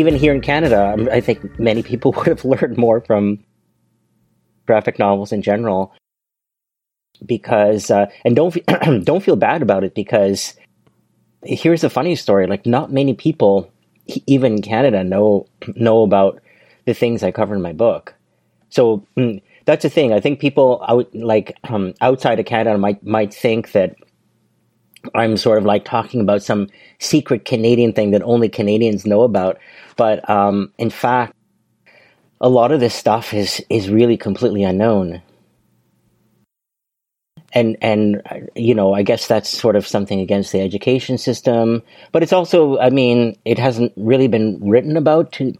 even here in Canada, I think many people would have learned more from graphic novels in general because uh, and don't don't feel bad about it because here's a funny story like not many people even in Canada know know about the things I cover in my book. So mm, that's the thing. I think people out like um, outside of Canada might might think that I'm sort of like talking about some secret Canadian thing that only Canadians know about. But um, in fact a lot of this stuff is is really completely unknown. And and you know i guess that's sort of something against the education system. But it's also i mean it hasn't really been written about to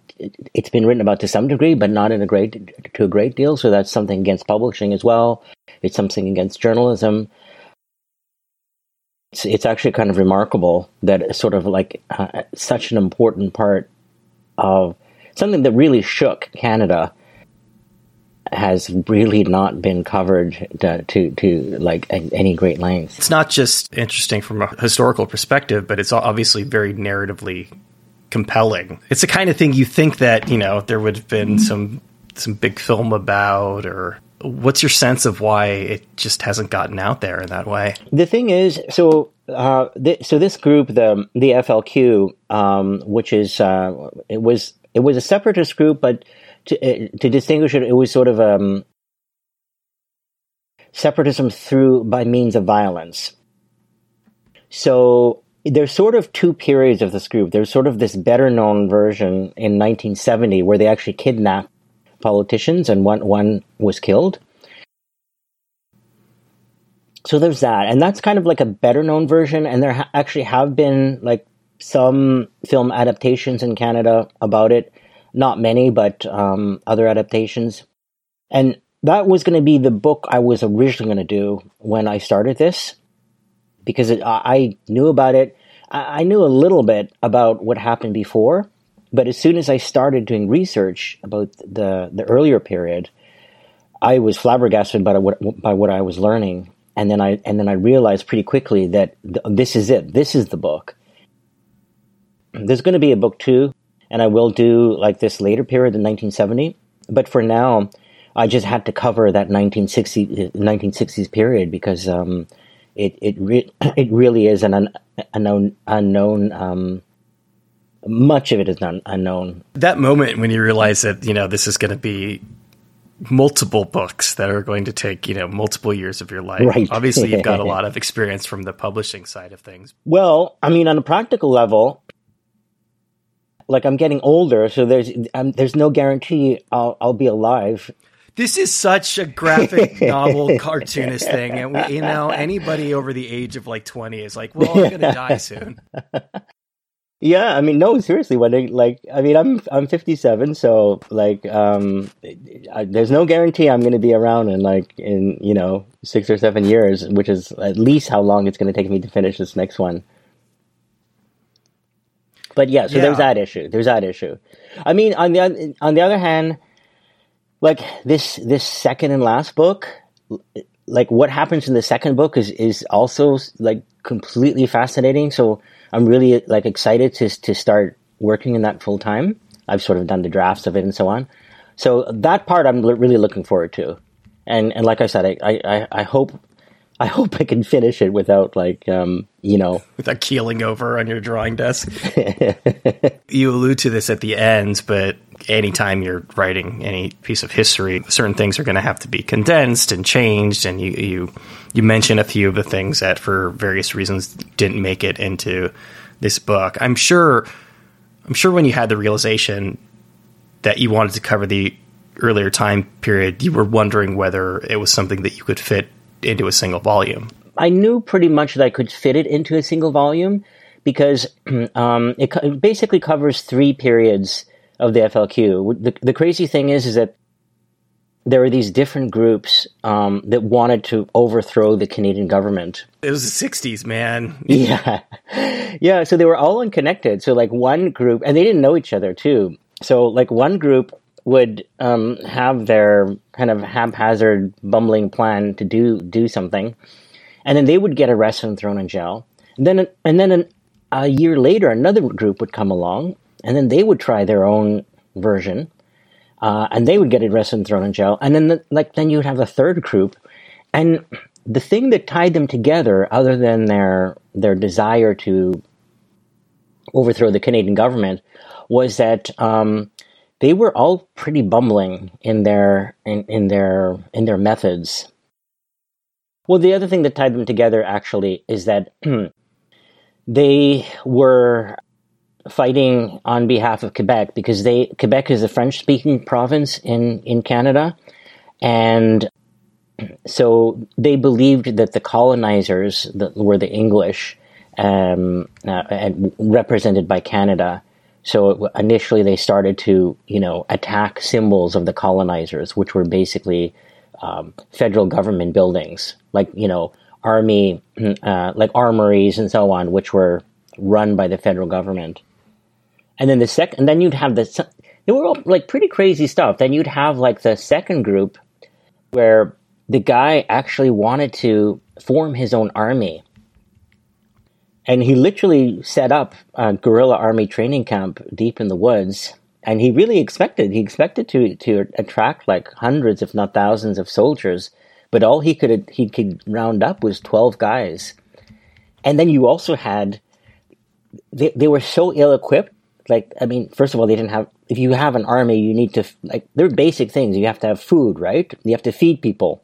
it's been written about to some degree but not in a great to a great deal. So that's something against publishing as well. It's something against journalism it's it's actually kind of remarkable that sort of like uh, such an important part of something that really shook canada has really not been covered to, to, to like any great length. It's not just interesting from a historical perspective, but it's obviously very narratively compelling. It's the kind of thing you think that you know there would have been some some big film about, or what's your sense of why it just hasn't gotten out there in that way? The thing is, so uh, th- so this group, the the FLQ, um, which is uh, it was it was a separatist group, but to, uh, to distinguish it, it was sort of um, separatism through by means of violence. So there's sort of two periods of this group. There's sort of this better known version in 1970 where they actually kidnapped politicians and one one was killed. So there's that, and that's kind of like a better known version. And there ha- actually have been like some film adaptations in Canada about it not many, but um, other adaptations. And that was going to be the book I was originally going to do when I started this, because it, I knew about it. I knew a little bit about what happened before, but as soon as I started doing research about the the earlier period, I was flabbergasted by what by what I was learning, and then I and then I realized pretty quickly that th- this is it. This is the book. There's going to be a book two, and I will do like this later period in 1970. But for now, I just had to cover that 1960 1960s period because um, it it re- it really is an un- unknown unknown. Um, much of it is un- unknown. That moment when you realize that you know this is going to be multiple books that are going to take you know multiple years of your life. Right. Obviously, you've got a lot of experience from the publishing side of things. Well, I mean, on a practical level, like I'm getting older, so there's um, there's no guarantee I'll I'll be alive. This is such a graphic novel cartoonist thing, and we, you know anybody over the age of like twenty is like, well, I'm gonna die soon. Yeah, I mean, no, seriously. When they, like, I mean, I'm I'm 57, so like, um, I, there's no guarantee I'm going to be around in like in you know six or seven years, which is at least how long it's going to take me to finish this next one. But yeah, so yeah. there's that issue. There's that issue. I mean, on the on the other hand, like this this second and last book, like what happens in the second book is is also like completely fascinating. So I'm really like excited to to start working in that full time. I've sort of done the drafts of it and so on. So that part I'm really looking forward to. And and like I said, I I, I hope I hope I can finish it without like um, you know without keeling over on your drawing desk. you allude to this at the end, but anytime you're writing any piece of history, certain things are going to have to be condensed and changed. And you you you mention a few of the things that for various reasons didn't make it into this book. I'm sure. I'm sure when you had the realization that you wanted to cover the earlier time period, you were wondering whether it was something that you could fit into a single volume? I knew pretty much that I could fit it into a single volume because um, it, it, basically covers three periods of the FLQ. The, the, crazy thing is, is that there are these different groups um, that wanted to overthrow the Canadian government. It was the '60s, man. yeah, yeah. So they were all unconnected. So like one group, and they didn't know each other too. So like one group would um, have their kind of haphazard, bumbling plan to do do something, and then they would get arrested and thrown in jail. And then, and then an, a year later, another group would come along, and then they would try their own version, uh, and they would get arrested and thrown in jail, and then the, like then you'd have a third group, and the thing that tied them together, other than their their desire to overthrow the Canadian government, was that um, they were all pretty bumbling in their in, in their in their methods. Well, the other thing that tied them together actually is that they were fighting on behalf of Quebec because they Quebec is a French speaking province in in Canada. And so they believed that the colonizers that were the English um, uh, represented by Canada so initially they started to you know attack symbols of the colonizers which were basically um, federal government buildings like you know army uh, like armories and so on which were run by the federal government and then the second, and then you'd have the, they were all like pretty crazy stuff. Then you'd have like the second group where the guy actually wanted to form his own army. And he literally set up a guerrilla army training camp deep in the woods. And he really expected, he expected to, to attract like hundreds, if not thousands of soldiers. But all he could, he could round up was 12 guys. And then you also had, they, they were so ill equipped like i mean first of all they didn't have if you have an army you need to like they're basic things. You have to have food right? You have to feed people.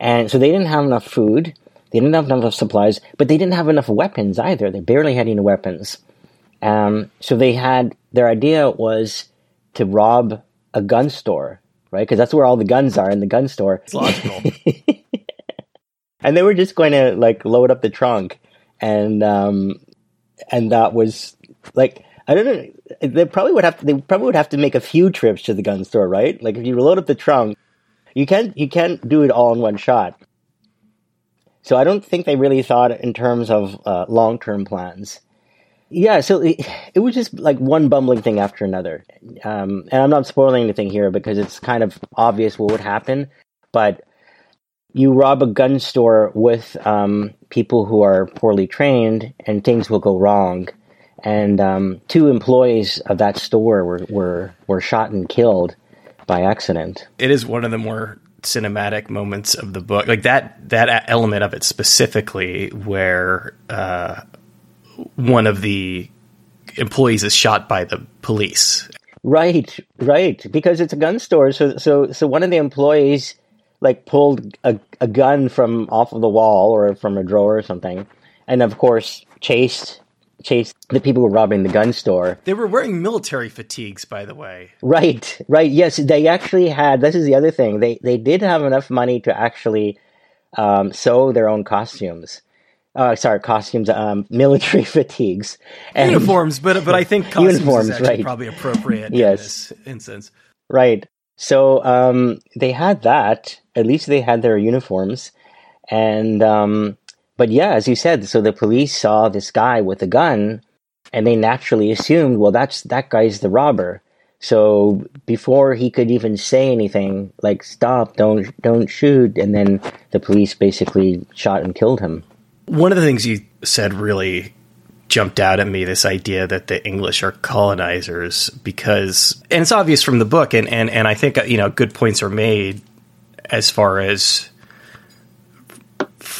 And so they didn't have enough food. They didn't have enough supplies but they didn't have enough weapons either. They barely had any weapons. Um, so they had their idea was to rob a gun store right? Because that's where all the guns are in the gun store. It's logical. And they were just going to like load up the trunk. And um, and that was like I don't know. They probably would have to. They probably would have to make a few trips to the gun store, right? Like if you load up the trunk, you can't. You can't do it all in one shot. So I don't think they really thought in terms of uh, long term plans. Yeah, so it, it, was just like one bumbling thing after another. Um, and I'm not spoiling anything here because it's kind of obvious what would happen. But you rob a gun store with um, people who are poorly trained, and things will go wrong and um, two employees of that store were, were were shot and killed by accident. It is one of the more cinematic moments of the book, like that that element of it specifically, where uh, one of the employees is shot by the police. Right, right, because it's a gun store. So, so, so one of the employees like pulled a, a gun from off of the wall or from a drawer or something, and of course chased chase the people who were robbing the gun store. They were wearing military fatigues, by the way. Right, right. Yes, they actually had. This is the other thing. They they did have enough money to actually um, sew their own costumes. Uh, sorry, costumes, um, military fatigues, and uniforms. But but I think costumes uniforms, is right. probably appropriate. yes, in this instance. Right. So um, they had that. At least they had their uniforms, and um, but yeah, as you said, so the police saw this guy with a gun and they naturally assumed, well, that's that guy's the robber. So before he could even say anything, like stop, don't don't shoot, and then the police basically shot and killed him. One of the things you said really jumped out at me this idea that the English are colonizers because and it's obvious from the book and and, and I think you know good points are made as far as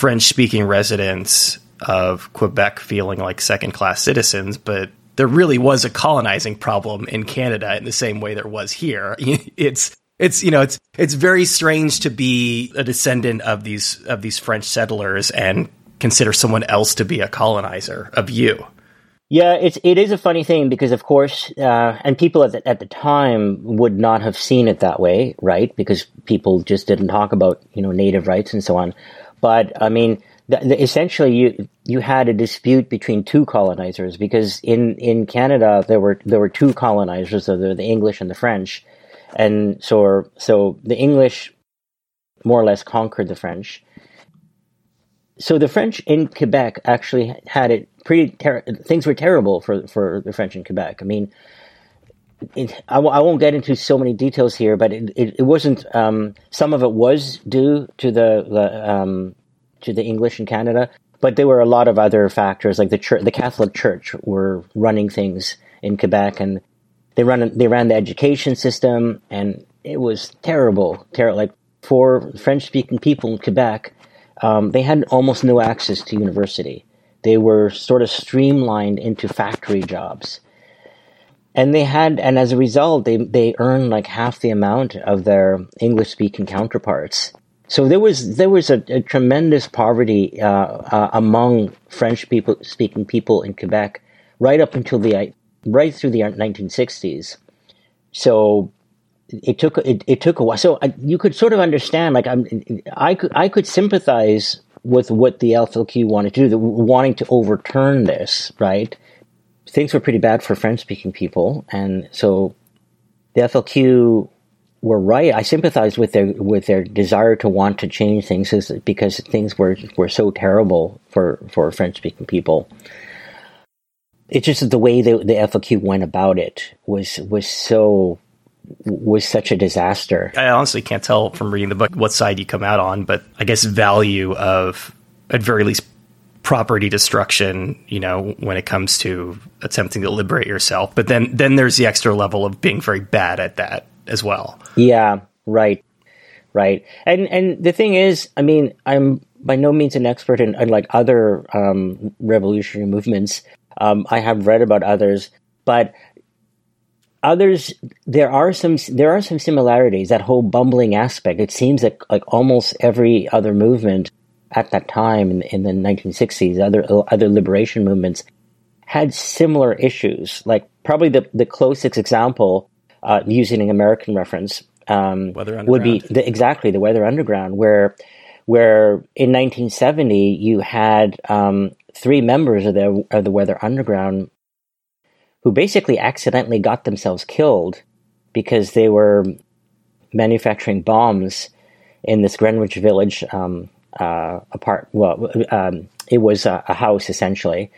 French speaking residents of Quebec feeling like second class citizens, but there really was a colonizing problem in Canada in the same way there was here. It's it's you know it's it's very strange to be a descendant of these of these French settlers and consider someone else to be a colonizer of you. Yeah, it's it is a funny thing because of course, uh, and people at the, at the time would not have seen it that way, right? Because people just didn't talk about you know native rights and so on. But I mean, the, the, essentially, you you had a dispute between two colonizers because in, in Canada there were there were two colonizers, so the English and the French, and so so the English more or less conquered the French. So the French in Quebec actually had it pretty. Ter- things were terrible for for the French in Quebec. I mean, it, I w- I won't get into so many details here, but it, it, it wasn't. Um, some of it was due to the, the um, to the English in Canada, but there were a lot of other factors, like the church, the Catholic Church, were running things in Quebec, and they run they ran the education system, and it was terrible. Terrible. Like for French speaking people in Quebec, um, they had almost no access to university. They were sort of streamlined into factory jobs. And they had, and as a result, they, they earned like half the amount of their English speaking counterparts. So there was there was a, a tremendous poverty uh, uh, among French people speaking people in Quebec right up until the right through the 1960s. So it took it, it took a while. So uh, you could sort of understand, like I'm, I could I could sympathize with what the FLQ wanted to do, the, wanting to overturn this, right? Things were pretty bad for French speaking people, and so the FLQ were right. I sympathized with their with their desire to want to change things because things were were so terrible for for French speaking people. It's just the way the, the FLQ went about it was was so was such a disaster. I honestly can't tell from reading the book what side you come out on, but I guess value of at very least property destruction, you know, when it comes to attempting to liberate yourself. But then then there's the extra level of being very bad at that as well. Yeah, right. Right. And and the thing is, I mean, I'm by no means an expert in, in like other um, revolutionary movements. Um, I have read about others, but others there are some there are some similarities that whole bumbling aspect it seems that like almost every other movement at that time in, in the 1960s other other liberation movements had similar issues. Like probably the, the closest example uh, using an american reference um, would be the, exactly the weather underground where where in 1970 you had um, three members of the of the weather underground who basically accidentally got themselves killed because they were manufacturing bombs in this Greenwich Village um, uh, apart. Well, um, it was a, a, house essentially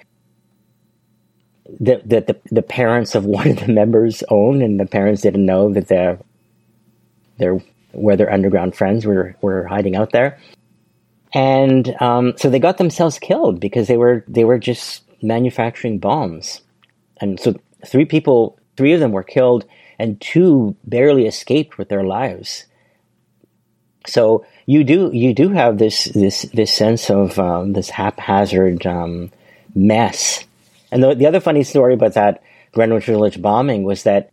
that the, the, the parents of one of the members owned, and the parents didn't know that their their where their underground friends were were hiding out there, and um, so they got themselves killed because they were they were just manufacturing bombs and so three people, three of them were killed, and two barely escaped with their lives. So you do you do have this this this sense of um, this haphazard um, mess. And the, the other funny story about that Greenwich Village bombing was that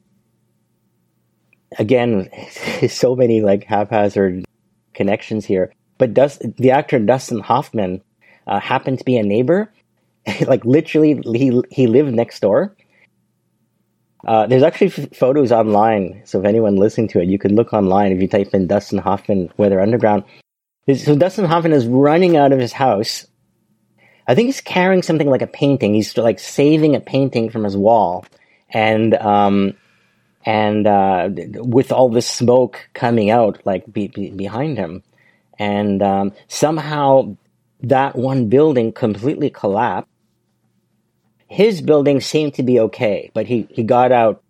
again, so many like haphazard connections here. But does the actor Dustin Hoffman uh, happened to be a neighbor? like literally, he he lived next door. Uh, there's actually f- photos online, so if anyone listening to it, you can look online if you type in Dustin Hoffman Weather Underground. So Dustin Hoffman is running out of his house. I think he's carrying something like a painting. He's like saving a painting from his wall, and um, and uh, with all this smoke coming out like be, be behind him, and um, somehow that one building completely collapsed his building seemed to be okay, but he, he got out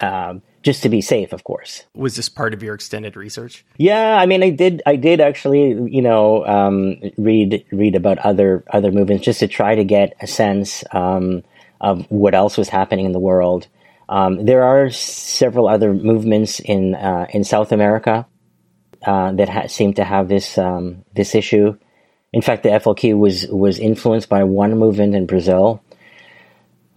um, just to be safe, of course. Was this part of your extended research? Yeah, I mean, I did. I did actually, you know, um, read read about other other movements just to try to get a sense um, of what else was happening in the world. Um, there are several other movements in uh, in South America uh, that ha- seem to have this um, this issue. In fact, the FLQ was was influenced by one movement in Brazil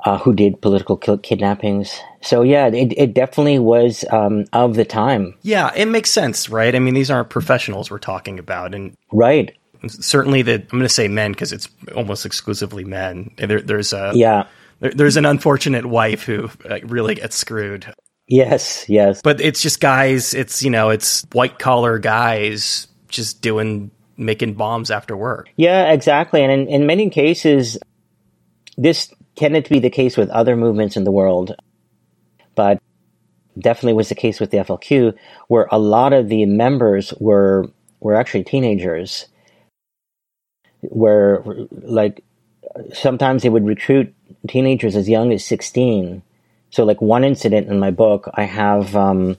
uh, who did political kidnappings. So yeah, it, it definitely was um, of the time. Yeah, it makes sense, right? I mean, these aren't professionals we're talking about, and right. Certainly, that I'm going to say men because it's almost exclusively men. There, there's a yeah. There, there's an unfortunate wife who really gets screwed. Yes, yes. But it's just guys. It's you know, it's white collar guys just doing making bombs after work. Yeah, exactly. And in, in many cases, this tended to be the case with other movements in the world, but definitely was the case with the FLQ, where a lot of the members were were actually teenagers, where like sometimes they would recruit teenagers as young as sixteen. So, like one incident in my book, I have um,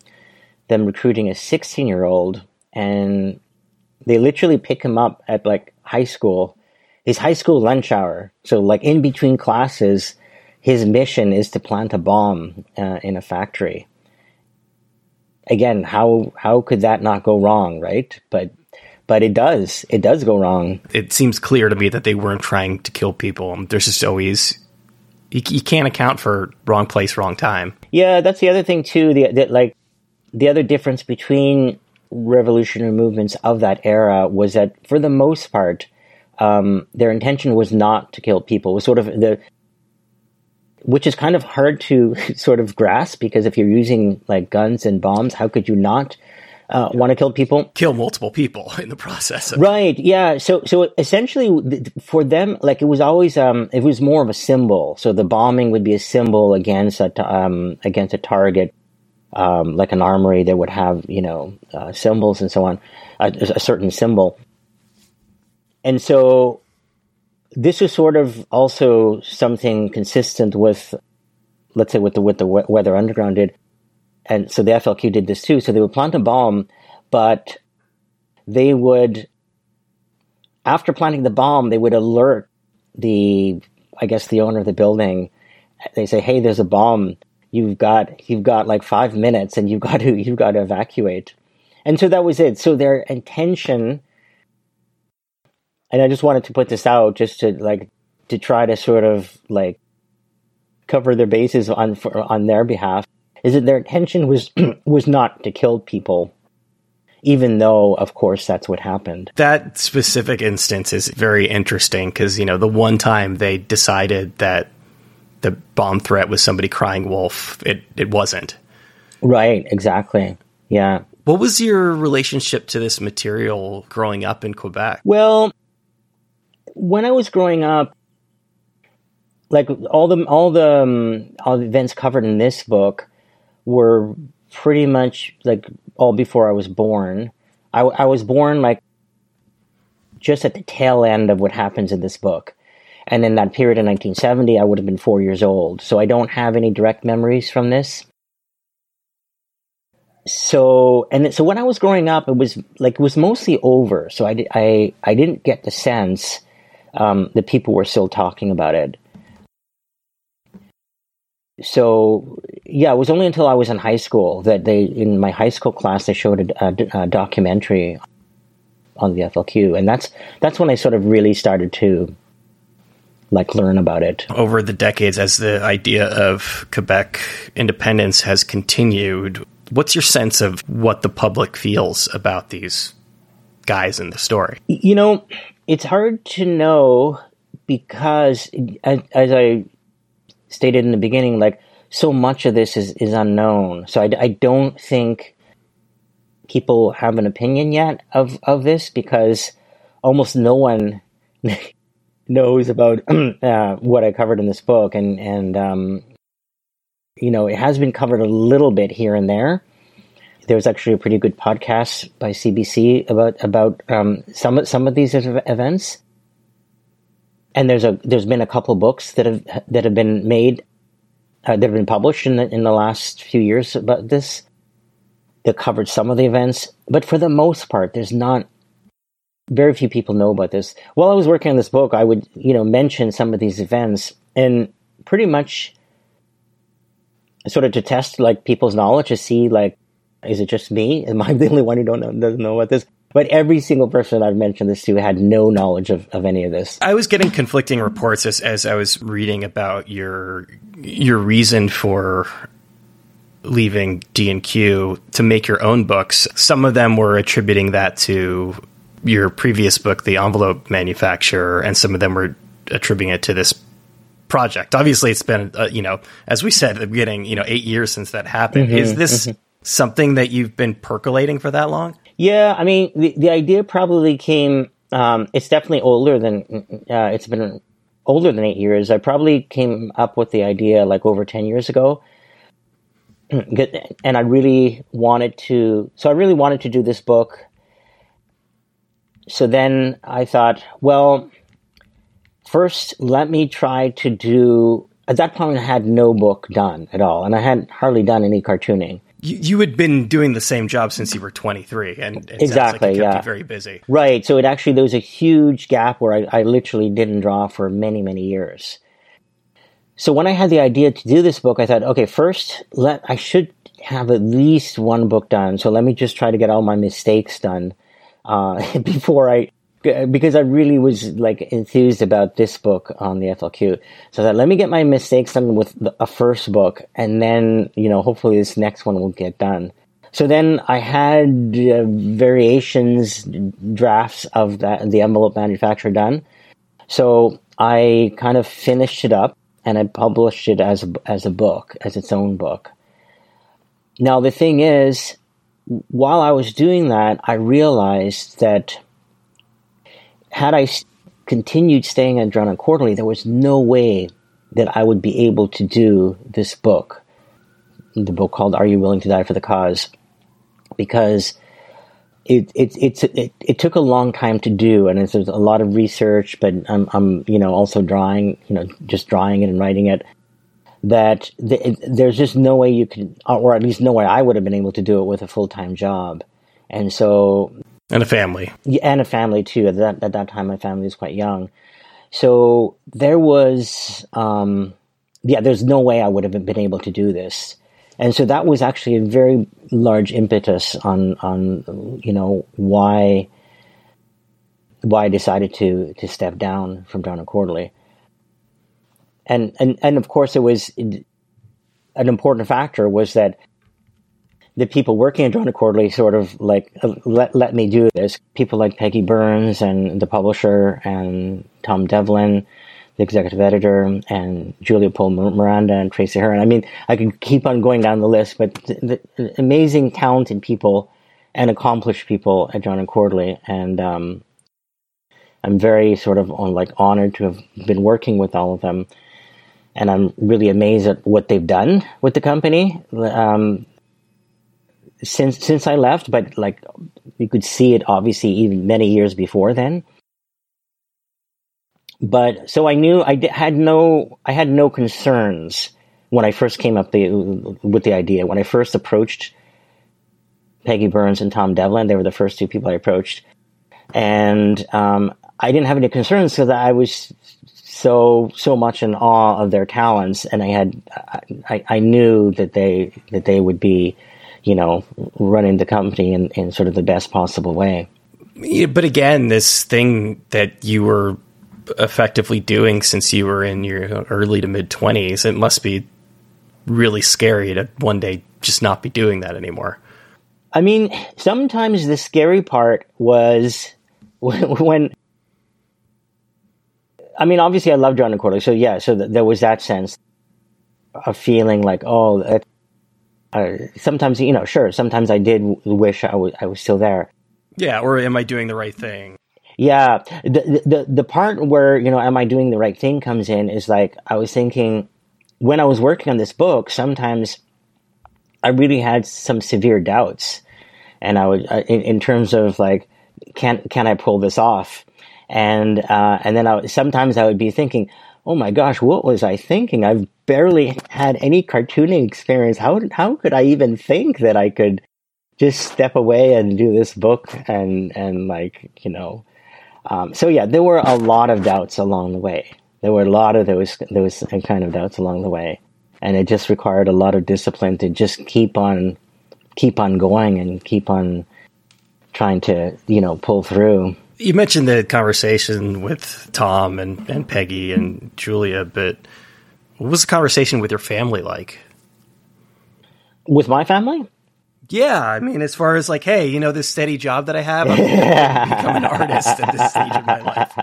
them recruiting a sixteen-year-old, and they literally pick him up at like high school, his high school lunch hour. So like in between classes, his mission is to plant a bomb uh, in a factory. Again, how how could that not go wrong, right? But but it does. It does go wrong. It seems clear to me that they weren't trying to kill people. There's just always you, you can't account for wrong place, wrong time. Yeah, that's the other thing too. The, the like the other difference between revolutionary movements of that era was that for the most part, um, their intention was not to kill people. It was sort of the which is kind of hard to sort of grasp because if you're using like guns and bombs, how could you not uh, want to kill people? Kill multiple people in the process. right. Yeah. So, so essentially for them, like it was always, um, it was more of a symbol. So the bombing would be a symbol against a, um, against a target. Um, like an armory that would have, you know, uh, symbols and so on, a, a certain symbol. And so this is sort of also something consistent with, let's say, with the with the Weather Underground did, and so the FLQ did this too. So they would plant a bomb, but they would, after planting the bomb, they would alert the, I guess, the owner of the building. They say, "Hey, there's a bomb. You've got you've got like five minutes, and you've got to you've got to evacuate." And so that was it. So their intention and I just wanted to put this out just to like to try to sort of like cover their bases on for, on their behalf is that their intention was was not to kill people even though of course that's what happened that specific instance is very interesting because you know the one time they decided that the bomb threat was somebody crying wolf it it wasn't right exactly yeah what was your relationship to this material growing up in quebec well when I was growing up, like all the all the um, all the events covered in this book were pretty much like all before I was born. I, I was born like just at the tail end of what happens in this book. And in that period in 1970, I would have been four years old. So I don't have any direct memories from this. So, and so when I was growing up, it was like, it was mostly over. So I, I, I didn't get the sense um, the people were still talking about it. So yeah, it was only until I was in high school that they, in my high school class, they showed a, a documentary on the FLQ, and that's that's when I sort of really started to like learn about it. Over the decades, as the idea of Quebec independence has continued, what's your sense of what the public feels about these guys in the story? You know, it's hard to know because, as, as, I stated in the beginning, like so much of this is, is unknown. So I, I don't think people have an opinion yet of, of this because almost no one knows about uh, what I covered in this book. And, and um, you know, it has been covered a little bit here and there there's actually a pretty good podcast by CBC about about um, some some of these events. And there's a there's been a couple books that have that have been made uh, that have been published in the in the last few years about this that covered some of the events, but for the most part, there's not very few people know about this. While I was working on this book, I would you know mention some of these events and pretty much sort of to test like people's knowledge to see like is it just me? Am I the only one who don't know, doesn't know about this? But every single person I've mentioned this to had no knowledge of, of any of this. I was getting conflicting reports as, as I was reading about your your reason for leaving D and Q to make your own books. Some of them were attributing that to your previous book, The Envelope Manufacturer, and some of them were attributing it to this project. Obviously, it's been uh, you know, as we said at the beginning, you know, eight years since that happened. Mm-hmm, Is this mm-hmm something that you've been percolating for that long? Yeah, I mean, the, the idea probably came, um, it's definitely older than, uh, it's been older than eight years. I probably came up with the idea like over 10 years ago. and I really wanted to, so I really wanted to do this book. So then I thought, well, first let me try to do, at that point I had no book done at all, and I hadn't hardly done any cartooning. You, you had been doing the same job since you were 23 and exactly like yeah. very busy. Right so it actually there was a huge gap where I, I literally didn't draw for many many years. So when I had the idea to do this book, I thought, okay, first let I should have at least one book done. So let me just try to get all my mistakes done uh, before I because I really was like enthused about this book on the FLQ. So that let me get my mistakes done with the, a first book, and then you know hopefully this next one will get done. So then I had uh, variations drafts of that the envelope manufacturer done. So I kind of finished it up and I published it as as a book, as its own book. Now the thing is, while I was doing that, I realized that had I continued staying at Drawn Quarterly, there was no way that I would be able to do this book, the book called "Are You Willing to Die for the Cause," because it it it it, it took a long time to do, and there's a lot of research. But I'm I'm you know also drawing, you know, just drawing it and writing it. That the, it, there's just no way you could, or at least no way I would have been able to do it with a full time job, and so and a family. Yeah, and a family too. At that at that time, my family was quite young, so there was, um, yeah, there's no way I would have been able to do this, and so that was actually a very large impetus on on you know why why I decided to to step down from Drawn Quarterly, and and and of course it was an important factor was that the people working at Drawn Quarterly sort of like uh, let, let me do this. People like Peggy Burns and the publisher and Tom Devlin, the executive editor, and Julia Pohl-Miranda and Tracy Hurren. I mean, I could keep on going down the list, but the, the amazing, talented people and accomplished people at Drawn and Quarterly, and um, I'm very sort of on, like honored to have been working with all of them. And I'm really amazed at what they've done with the company. Um, since since I left, but like you could see it obviously even many years before then. But so I knew I had no I had no concerns when I first came up the, with the idea. When I first approached Peggy Burns and Tom Devlin, they were the first two people I approached, and um, I didn't have any concerns because I was so so much in awe of their talents, and I had I, I knew that they that they would be you know, running the company in, in sort of the best possible way. Yeah, but again, this thing that you were effectively doing since you were in your early to mid 20s, it must be really scary to one day just not be doing that anymore. I mean, sometimes the scary part was when. I mean, obviously, I love Drawn Quarterly, so yeah, so th- there was that sense of feeling like, oh, uh, sometimes you know, sure. Sometimes I did wish I was I was still there. Yeah, or am I doing the right thing? Yeah, the the the part where you know, am I doing the right thing comes in is like I was thinking when I was working on this book. Sometimes I really had some severe doubts, and I would uh, in, in terms of like, can can I pull this off? And uh, and then I sometimes I would be thinking, oh my gosh, what was I thinking? I've barely had any cartooning experience. How how could I even think that I could just step away and do this book and and like you know? Um, so yeah, there were a lot of doubts along the way. There were a lot of those those kind of doubts along the way, and it just required a lot of discipline to just keep on keep on going and keep on trying to you know pull through. You mentioned the conversation with Tom and, and Peggy and Julia, but what was the conversation with your family like? With my family? Yeah, I mean, as far as like, hey, you know, this steady job that I have, I'm going to become an artist at this stage of my life.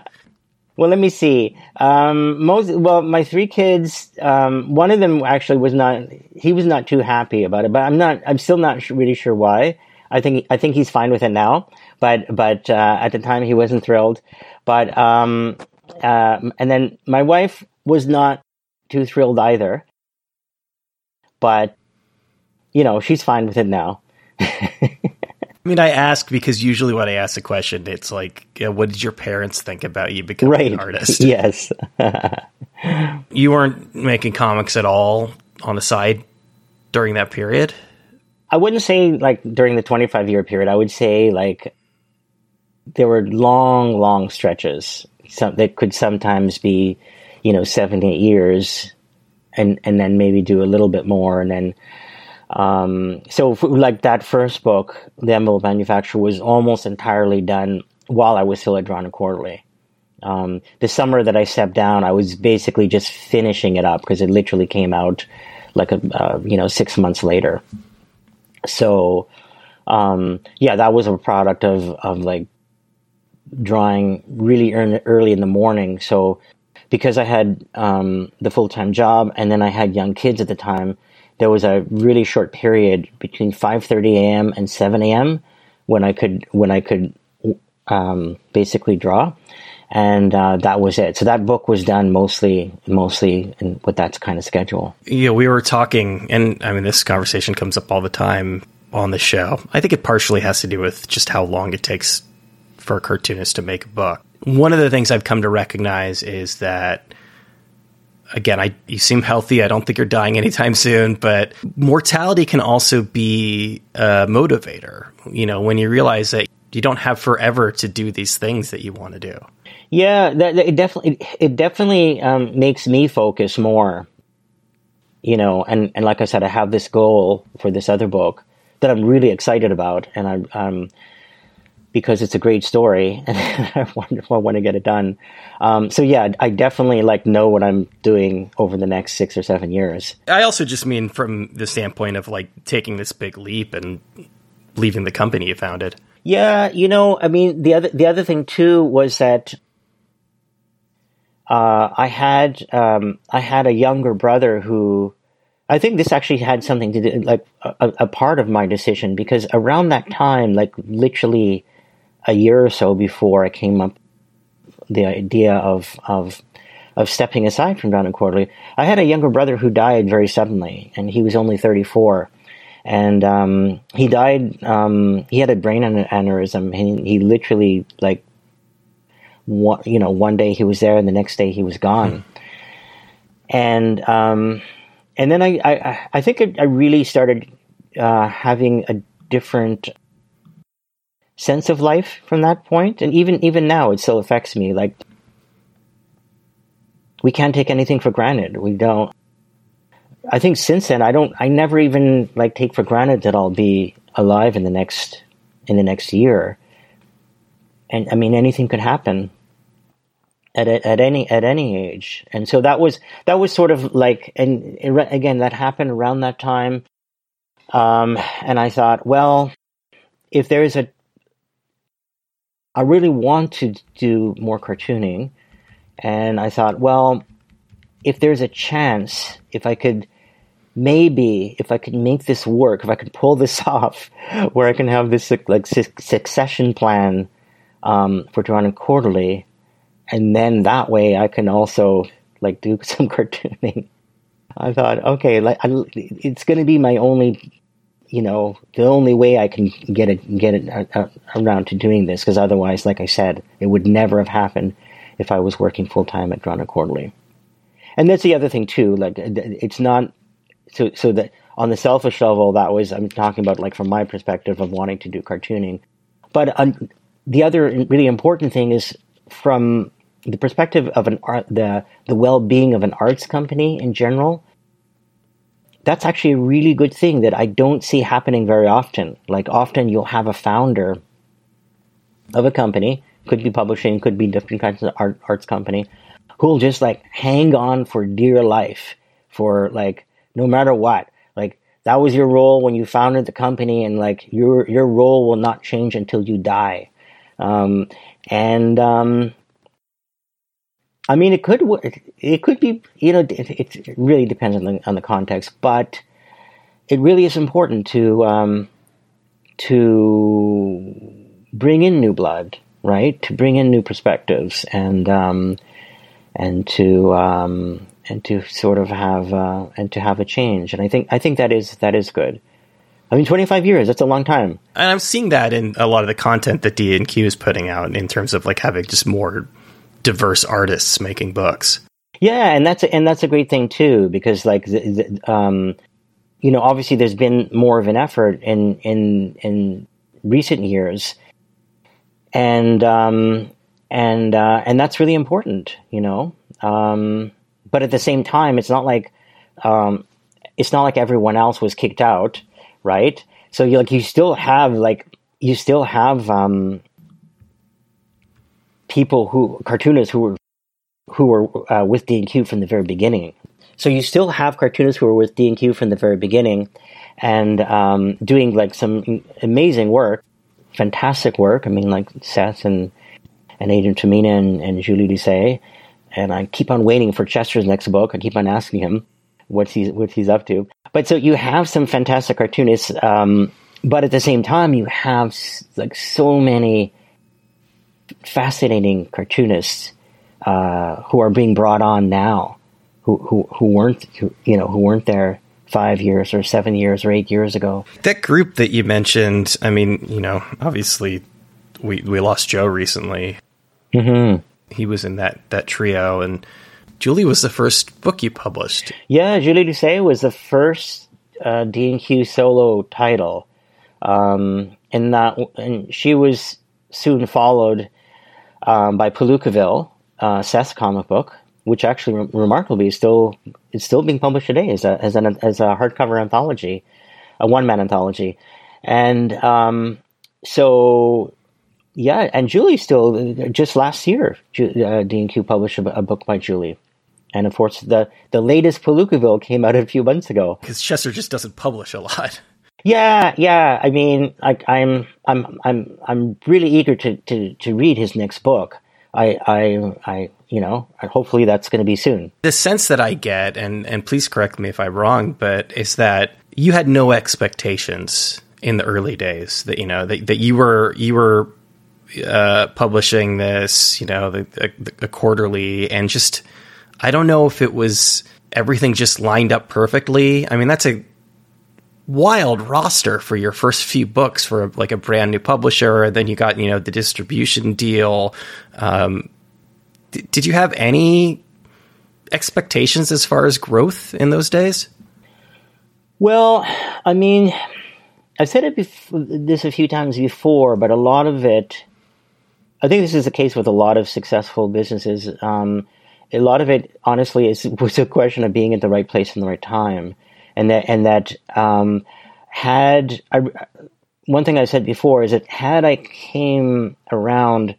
Well, let me see. Um, most well, my three kids. Um, one of them actually was not. He was not too happy about it, but I'm not. I'm still not really sure why. I think I think he's fine with it now, but but uh, at the time he wasn't thrilled. But um, uh, and then my wife was not too thrilled either, but you know she's fine with it now. I mean, I ask because usually when I ask a question, it's like, "What did your parents think about you becoming right. an artist?" Yes. you weren't making comics at all on the side during that period. I wouldn't say like during the 25 year period. I would say like there were long, long stretches. Some that could sometimes be, you know, seven, eight years and and then maybe do a little bit more, and then um, so for, like that first book, The Envelope Manufacturer, was almost entirely done while I was still at Drawn Quarterly. Um, the summer that I stepped down, I was basically just finishing it up because it literally came out like a uh, you know six months later. So um, yeah, that was a product of of like drawing really early in the morning. So because I had um, the full time job and then I had young kids at the time, there was a really short period between 5:30 a.m. and 7 a.m. when I could when I could um, basically draw, and uh, that was it. So that book was done mostly mostly in, with that kind of schedule. Yeah, we were talking, and I mean this conversation comes up all the time on the show. I think it partially has to do with just how long it takes for a cartoonist to make a book. One of the things I've come to recognize is that again, I you seem healthy. I don't think you're dying anytime soon, but mortality can also be a motivator. You know, when you realize that you don't have forever to do these things that you want to do. Yeah, that, it definitely it definitely um, makes me focus more. You know, and and like I said, I have this goal for this other book that I'm really excited about, and I'm um, because it's a great story and I wonder if I want to get it done. Um, so yeah, I definitely like know what I'm doing over the next six or seven years. I also just mean from the standpoint of like taking this big leap and leaving the company you founded. Yeah, you know, I mean the other the other thing too was that uh, I had um, I had a younger brother who I think this actually had something to do like a, a part of my decision because around that time, like literally a year or so before I came up the idea of of of stepping aside from and Quarterly. I had a younger brother who died very suddenly, and he was only 34. And um, he died. Um, he had a brain aneurysm. He, he literally like, one, you know, one day he was there, and the next day he was gone. Hmm. And um, and then I I, I think I really started uh, having a different sense of life from that point, and even even now, it still affects me. Like we can't take anything for granted. We don't. I think since then, I don't. I never even like take for granted that I'll be alive in the next in the next year. And I mean, anything could happen at at any at any age. And so that was that was sort of like, and again, that happened around that time. Um, and I thought, well, if there is a I really want to do more cartooning. And I thought, well, if there's a chance, if I could maybe, if I could make this work, if I could pull this off, where I can have this like succession plan um, for and Quarterly, and then that way I can also like do some cartooning. I thought, okay, like I, it's going to be my only you know, the only way I can get it get it uh, uh, around to doing this, because otherwise, like I said, it would never have happened if I was working full time at Drawn Quarterly. And that's the other thing too. Like, it's not so so that on the selfish level, that was I'm talking about like from my perspective of wanting to do cartooning, but the other really important thing is from the perspective of an art, the the well being of an arts company in general that's actually a really good thing that I don't see happening very often. Like often you'll have a founder of a company, could be publishing, could be different kinds of art, arts company, who'll just like hang on for dear life for like no matter what. Like that was your role when you founded the company, and like your your role will not change until you die. Um, and um, I mean, it could it could be you know it, it really depends on the on the context, but it really is important to um, to bring in new blood, right? To bring in new perspectives and um, and to um, and to sort of have uh, and to have a change. And I think I think that is that is good. I mean, 25 years, that's a long time. And I'm seeing that in a lot of the content that D&Q is putting out in terms of like having just more diverse artists making books. Yeah, and that's a, and that's a great thing too because like the, the, um, you know obviously there's been more of an effort in in in recent years, and um, and uh, and that's really important, you know. Um, but at the same time, it's not like um, it's not like everyone else was kicked out, right? So you like you still have like you still have um, people who cartoonists who were who were uh, with D&Q from the very beginning. So you still have cartoonists who were with D&Q from the very beginning and um, doing like some amazing work, fantastic work. I mean, like Seth and and Adrian Tomine and, and Julie Doucet. And I keep on waiting for Chester's next book. I keep on asking him what he's what he's up to. But so you have some fantastic cartoonists, um, but at the same time, you have like so many fascinating cartoonists uh, who are being brought on now, who who, who weren't who, you know who weren't there five years or seven years or eight years ago. That group that you mentioned, I mean, you know, obviously we we lost Joe recently. Mm-hmm. He was in that that trio, and Julie was the first book you published. Yeah, Julie Doucet was the first uh, D and Q solo title, um, and that and she was soon followed um, by Palookaville, uh, Seth's comic book, which actually re- remarkably is still is still being published today as a as an as a hardcover anthology, a one man anthology, and um, so yeah, and Julie still just last year, uh, D and Q published a, a, book by Julie, and of course the the latest Palookaville came out a few months ago. Because Chester just doesn't publish a lot. Yeah, yeah. I mean, like I'm, I'm, I'm, I'm really eager to to to read his next book. I, I, I, you know, hopefully that's going to be soon. The sense that I get, and and please correct me if I'm wrong, but is that you had no expectations in the early days that you know that, that you were you were uh, publishing this, you know, the, the, the quarterly, and just I don't know if it was everything just lined up perfectly. I mean, that's a wild roster for your first few books for like a brand new publisher. And then you got, you know, the distribution deal. Um, d- did you have any expectations as far as growth in those days? Well, I mean, I've said it bef- this a few times before, but a lot of it, I think this is the case with a lot of successful businesses. Um, a lot of it, honestly, is was a question of being at the right place in the right time and that and that um, had I, one thing I said before is that had I came around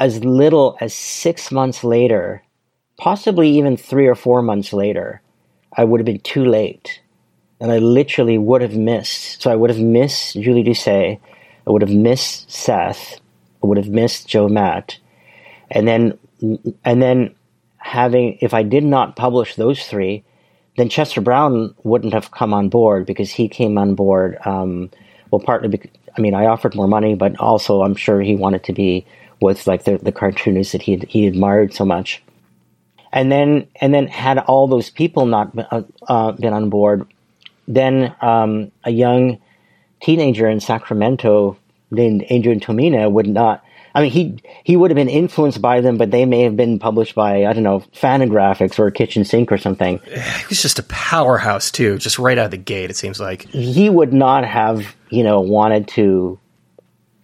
as little as six months later, possibly even three or four months later, I would have been too late, and I literally would have missed. So I would have missed Julie Doucet, I would have missed Seth, I would have missed Joe Matt, and then and then having if I did not publish those three then Chester Brown wouldn't have come on board because he came on board. Um, well, partly because I mean I offered more money, but also I'm sure he wanted to be with like the the cartoonists that he he admired so much. And then and then had all those people not uh, uh, been on board, then um, a young teenager in Sacramento named Adrian Tomine would not I mean, he he would have been influenced by them, but they may have been published by I don't know, Fantagraphics or Kitchen Sink or something. He was just a powerhouse too, just right out of the gate. It seems like he would not have you know wanted to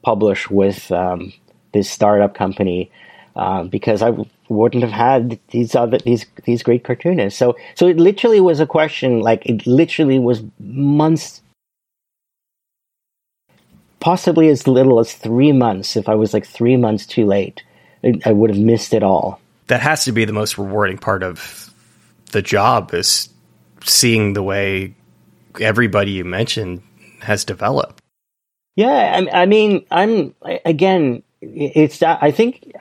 publish with um, this startup company uh, because I wouldn't have had these other these these great cartoonists. So so it literally was a question like it literally was months possibly as little as three months. If I was like three months too late, I would have missed it all. That has to be the most rewarding part of the job is seeing the way everybody you mentioned has developed. Yeah, I, I mean, I'm again. It's I think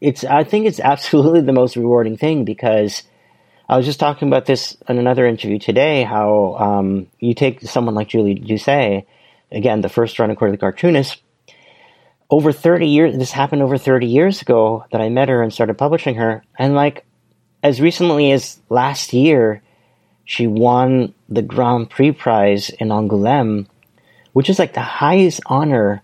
it's I think it's absolutely the most rewarding thing because I was just talking about this in another interview today. How um, you take someone like Julie Doucet again, the first run of Quarterly Cartoonist, over 30 years, this happened over 30 years ago that I met her and started publishing her. And like, as recently as last year, she won the Grand Prix prize in Angoulême, which is like the highest honor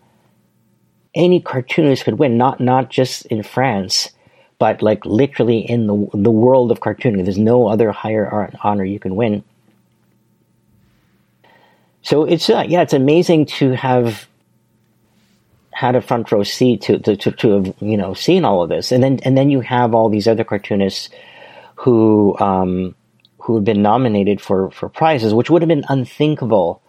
any cartoonist could win, not, not just in France, but like literally in the, the world of cartooning. There's no other higher honor you can win. So it's uh, yeah, it's amazing to have had a front row seat to, to, to, to, have you know seen all of this, and then and then you have all these other cartoonists who um, who had been nominated for for prizes, which would have been unthinkable.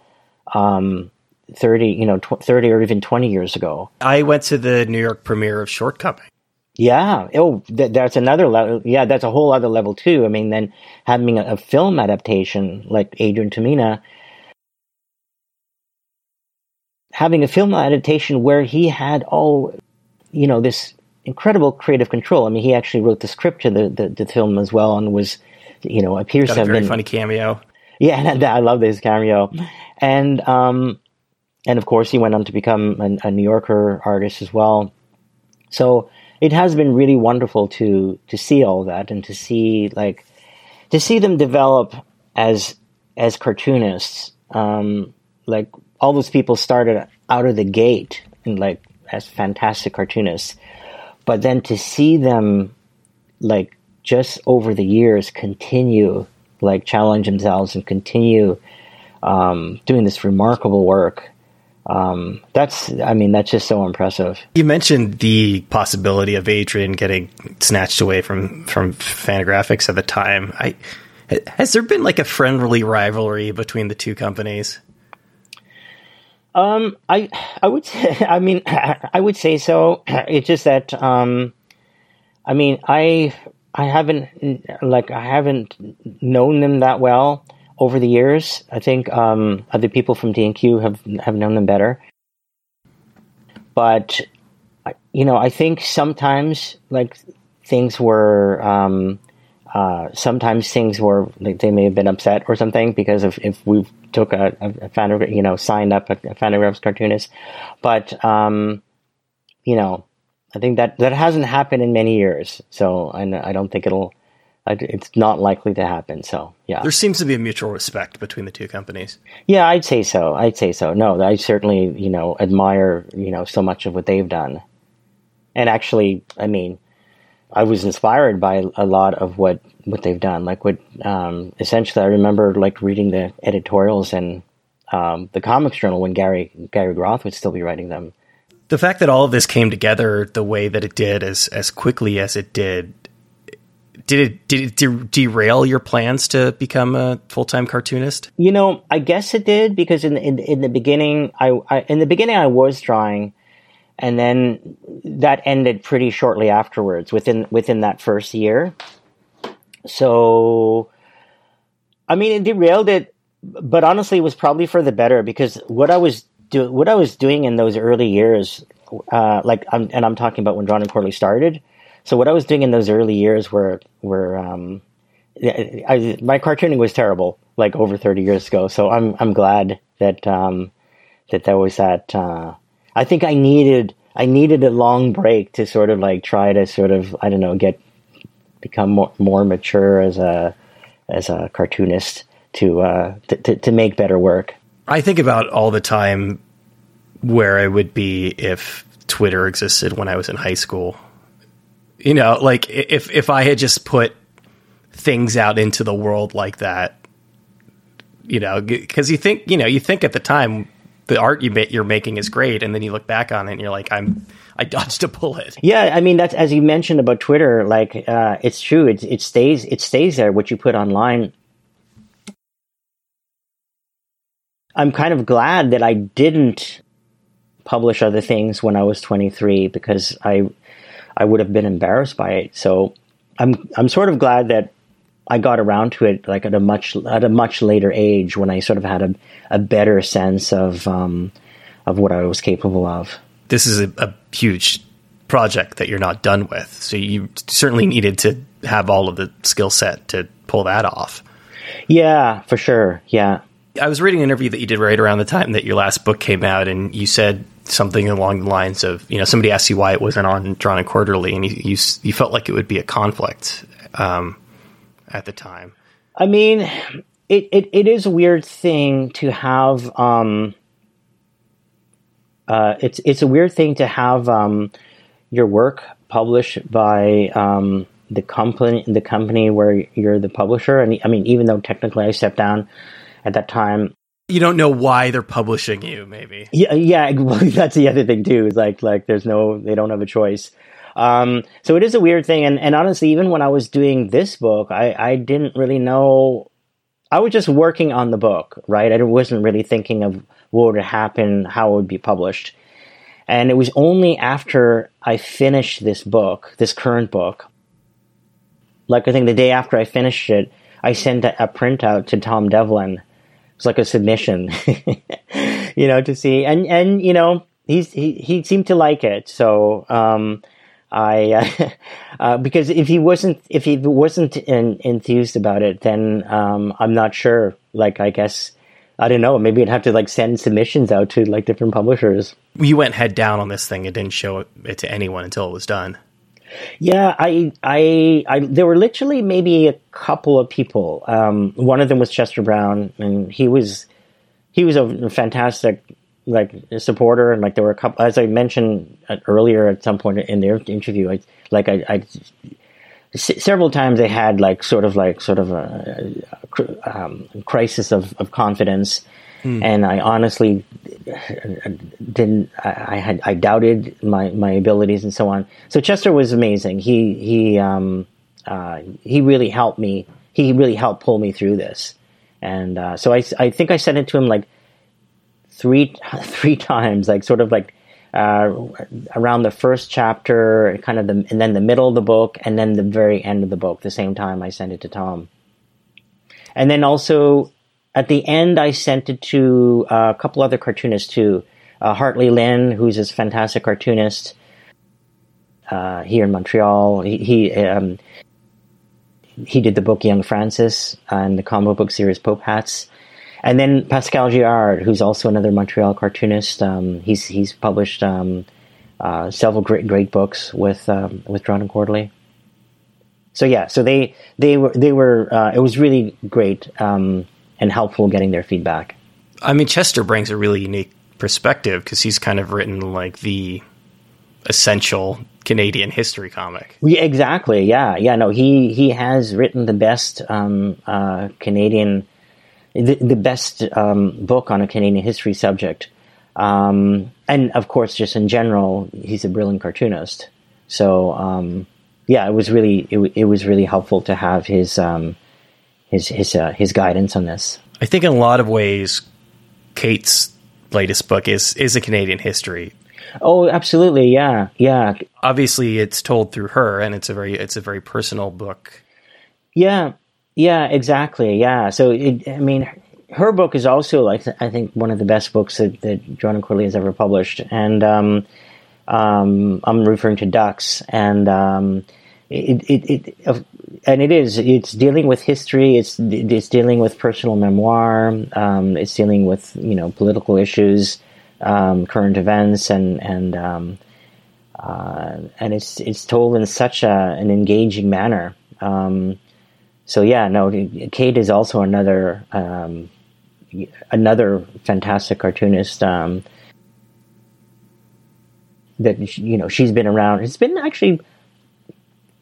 Um, 30 you know tw- 30 or even 20 years ago. I went to the new york premiere of shortcoming. Yeah. Oh th- that's another level yeah that's a whole other level too. I mean then having a, a film adaptation like adrian Tomine having a film adaptation where he had all you know this incredible creative control. I mean he actually wrote the script to the the, the film as well and was you know appears Got to a have very been funny cameo. Yeah i love this cameo. And um and of course he went on to become a, a new yorker artist as well. So it has been really wonderful to to see all that and to see like to see them develop as as cartoonists. Um like all those people started out of the gate and like as fantastic cartoonists. But then to see them like just over the years continue like challenge themselves and continue um, doing this remarkable work um, that's i mean that's just so impressive. You mentioned the possibility of adrian getting snatched away from from fantagraphics at the time. I has there been like a friendly rivalry between the two companies um, I I would say I mean I would say so. It's just that um, I mean I I haven't like I haven't known them that well over the years. I think um, other people from D&Q have have known them better. But you know, I think sometimes like things were um, uh, sometimes things were like they may have been upset or something because of if we took a, a fan, you know, signed up a, a Fantagraphics cartoonist, but um, you know, I think that that hasn't happened in many years, so I, I don't think it'll. It's not likely to happen. So yeah, there seems to be a mutual respect between the two companies. Yeah, I'd say so. I'd say so. No, I certainly you know admire you know so much of what they've done, and actually, I mean, I was inspired by a lot of what what they've done. Like what um, essentially, I remember like reading the editorials and um, the Comics Journal when Gary Gary Groth would still be writing them. The fact that all of this came together the way that it did, as as quickly as it did, did it did it de- derail your plans to become a full time cartoonist? You know, I guess it did because in in, in the beginning, I, I in the beginning I was drawing and then that ended pretty shortly afterwards within within that first year. So i mean it derailed it but honestly it was probably for the better because what i was do what i was doing in those early years uh, like I'm, and i'm talking about when Drawn and Quarterly started. So what i was doing in those early years were were um, I, my cartooning was terrible like over 30 years ago. So i'm i'm glad that um, that there was that uh, I think I needed I needed a long break to sort of like try to sort of I don't know get become more more mature as a as a cartoonist to uh, to, to, to make better work. I think about all the time where I would be if Twitter existed when I was in high school. You know, like if if I had just put things out into the world like that, you know, because you think you know you think at the time the art you you're making is great, and then you look back on it and you're like, I'm I dodged a bullet. Yeah, I mean that's as you mentioned about Twitter. Like uh, it's true. It it stays it stays there. What you put online. I'm kind of glad that I didn't publish other things when I was 23 because I I would have been embarrassed by it. So I'm I'm sort of glad that I got around to it like at a much at a much later age when I sort of had a, a better sense of um, of what I was capable of. This is a, a huge project that you're not done with, so you certainly needed to have all of the skill set to pull that off. Yeah, for sure. Yeah. I was reading an interview that you did right around the time that your last book came out, and you said something along the lines of, you know, somebody asked you why it wasn't on Drawn and Quarterly, and you you, you felt like it would be a conflict. Um, at the time? I mean, it, it, it is a weird thing to have. Um, uh, it's it's a weird thing to have um, your work published by um, the company the company where you're the publisher. And I mean, even though technically I stepped down at that time, you don't know why they're publishing you. Maybe. Yeah, yeah. Well, that's the other thing too. Is like like there's no they don't have a choice. Um, so it is a weird thing. And, and honestly, even when I was doing this book, I, I didn't really know. I was just working on the book, right? I wasn't really thinking of what would happen, how it would be published. And it was only after I finished this book, this current book, like I think the day after I finished it, I sent a, a printout to Tom Devlin. It's like a submission, you know, to see, and and you know, he's he he seemed to like it. So um, I uh, uh, because if he wasn't if he wasn't in, enthused about it, then um, I'm not sure. Like I guess I don't know. Maybe I'd have to like send submissions out to like different publishers. You went head down on this thing and didn't show it to anyone until it was done. Yeah, I, I, I, there were literally maybe a couple of people. Um, one of them was Chester Brown, and he was, he was a fantastic like a supporter, and like there were a couple. As I mentioned earlier, at some point in their interview, I like I, I several times they had like sort of like sort of a, a um, crisis of, of confidence Hmm. And I honestly didn't. I, I, had I doubted my my abilities and so on. So Chester was amazing. He he um, uh, he really helped me. He really helped pull me through this. And uh, so I I think I sent it to him like three three times, like sort of like uh, around the first chapter, kind of the, and then the middle of the book, and then the very end of the book. The same time I sent it to Tom, and then also at the end, I sent it to uh, a couple other cartoonists too. Uh, Hartley Lin, who's this fantastic cartoonist uh, here in Montreal. He he, um, he, did the book Young Frances and the comic book series Pope Hats. And then Pascal Girard, who's also another Montreal cartoonist. Um, he's he's published um, uh, several great great books with um, with Drawn and Quarterly. So yeah, so they they were they were uh, it was really great. Um, and helpful getting their feedback. I mean, Chester brings a really unique perspective because he's kind of written like the essential Canadian history comic. Yeah, exactly. Yeah, yeah. No, he he has written the best um, uh, Canadian, the, the best um, book on a Canadian history subject, um, and of course, just in general, he's a brilliant cartoonist. So um, yeah, it was really it, it was really helpful to have his um, his his uh, his guidance on this. I think in a lot of ways, Kate's latest book is is a Canadian history. Oh, absolutely, yeah, yeah. Obviously, it's told through her, and it's a very it's a very personal book. Yeah, yeah, exactly, yeah. So, it, I mean, her book is also like I think one of the best books that, that Drawn and has ever published, and um, um, I'm referring to Ducks, and um, it, it, it, and it is it's dealing with history. It's it's dealing with personal memoir. Um, it's dealing with you know political issues um, current events and and um, uh, and it's it's told in such a, an engaging manner. Um, so yeah no Kate is also another um, another fantastic cartoonist um, that you know she's been around it's been actually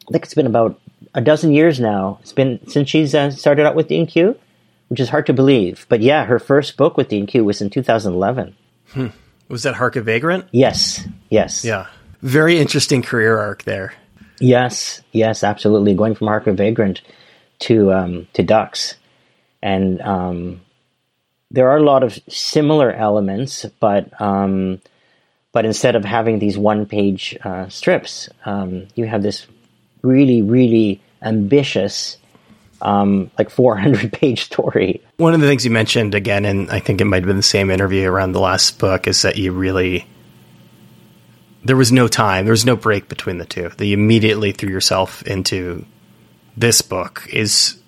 I think it's been about a dozen years now. It's been since she's uh, started out with D&Q, which is hard to believe. But yeah, her first book with D&Q was in 2011. Hmm. Was that Hark a Vagrant? Yes. Yes. Yeah. Very interesting career arc there. Yes. Yes. Absolutely. Going from Hark a Vagrant to um, to Ducks, and um, there are a lot of similar elements, but um, but instead of having these one page uh, strips, um, you have this really, really ambitious, um, like 400 page story. One of the things you mentioned again, and I think it might have been the same interview around the last book, is that you really there was no time, there was no break between the two. You immediately threw yourself into this book. Is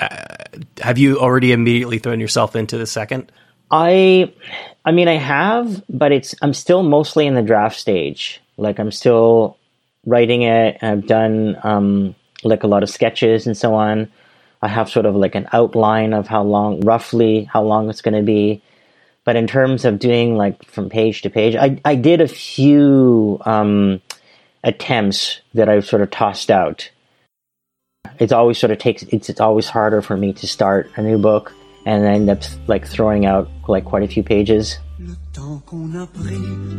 uh, have you already immediately thrown yourself into the second? I, I mean, I have, but it's I'm still mostly in the draft stage. Like I'm still writing it. I've done um, like a lot of sketches and so on. I have sort of like an outline of how long, roughly how long it's going to be. But in terms of doing like from page to page, I, I did a few um, attempts that I've sort of tossed out. It's always sort of takes, it's, it's always harder for me to start a new book and I end up like throwing out like quite a few pages. Le temps qu'on a pris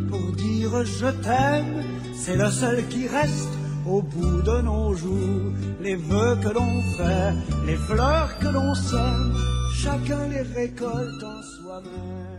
pour dire je t'aime, c'est le seul qui reste au bout de nos jours. Les vœux que l'on fait, les fleurs que l'on sème, chacun les récolte en soi-même.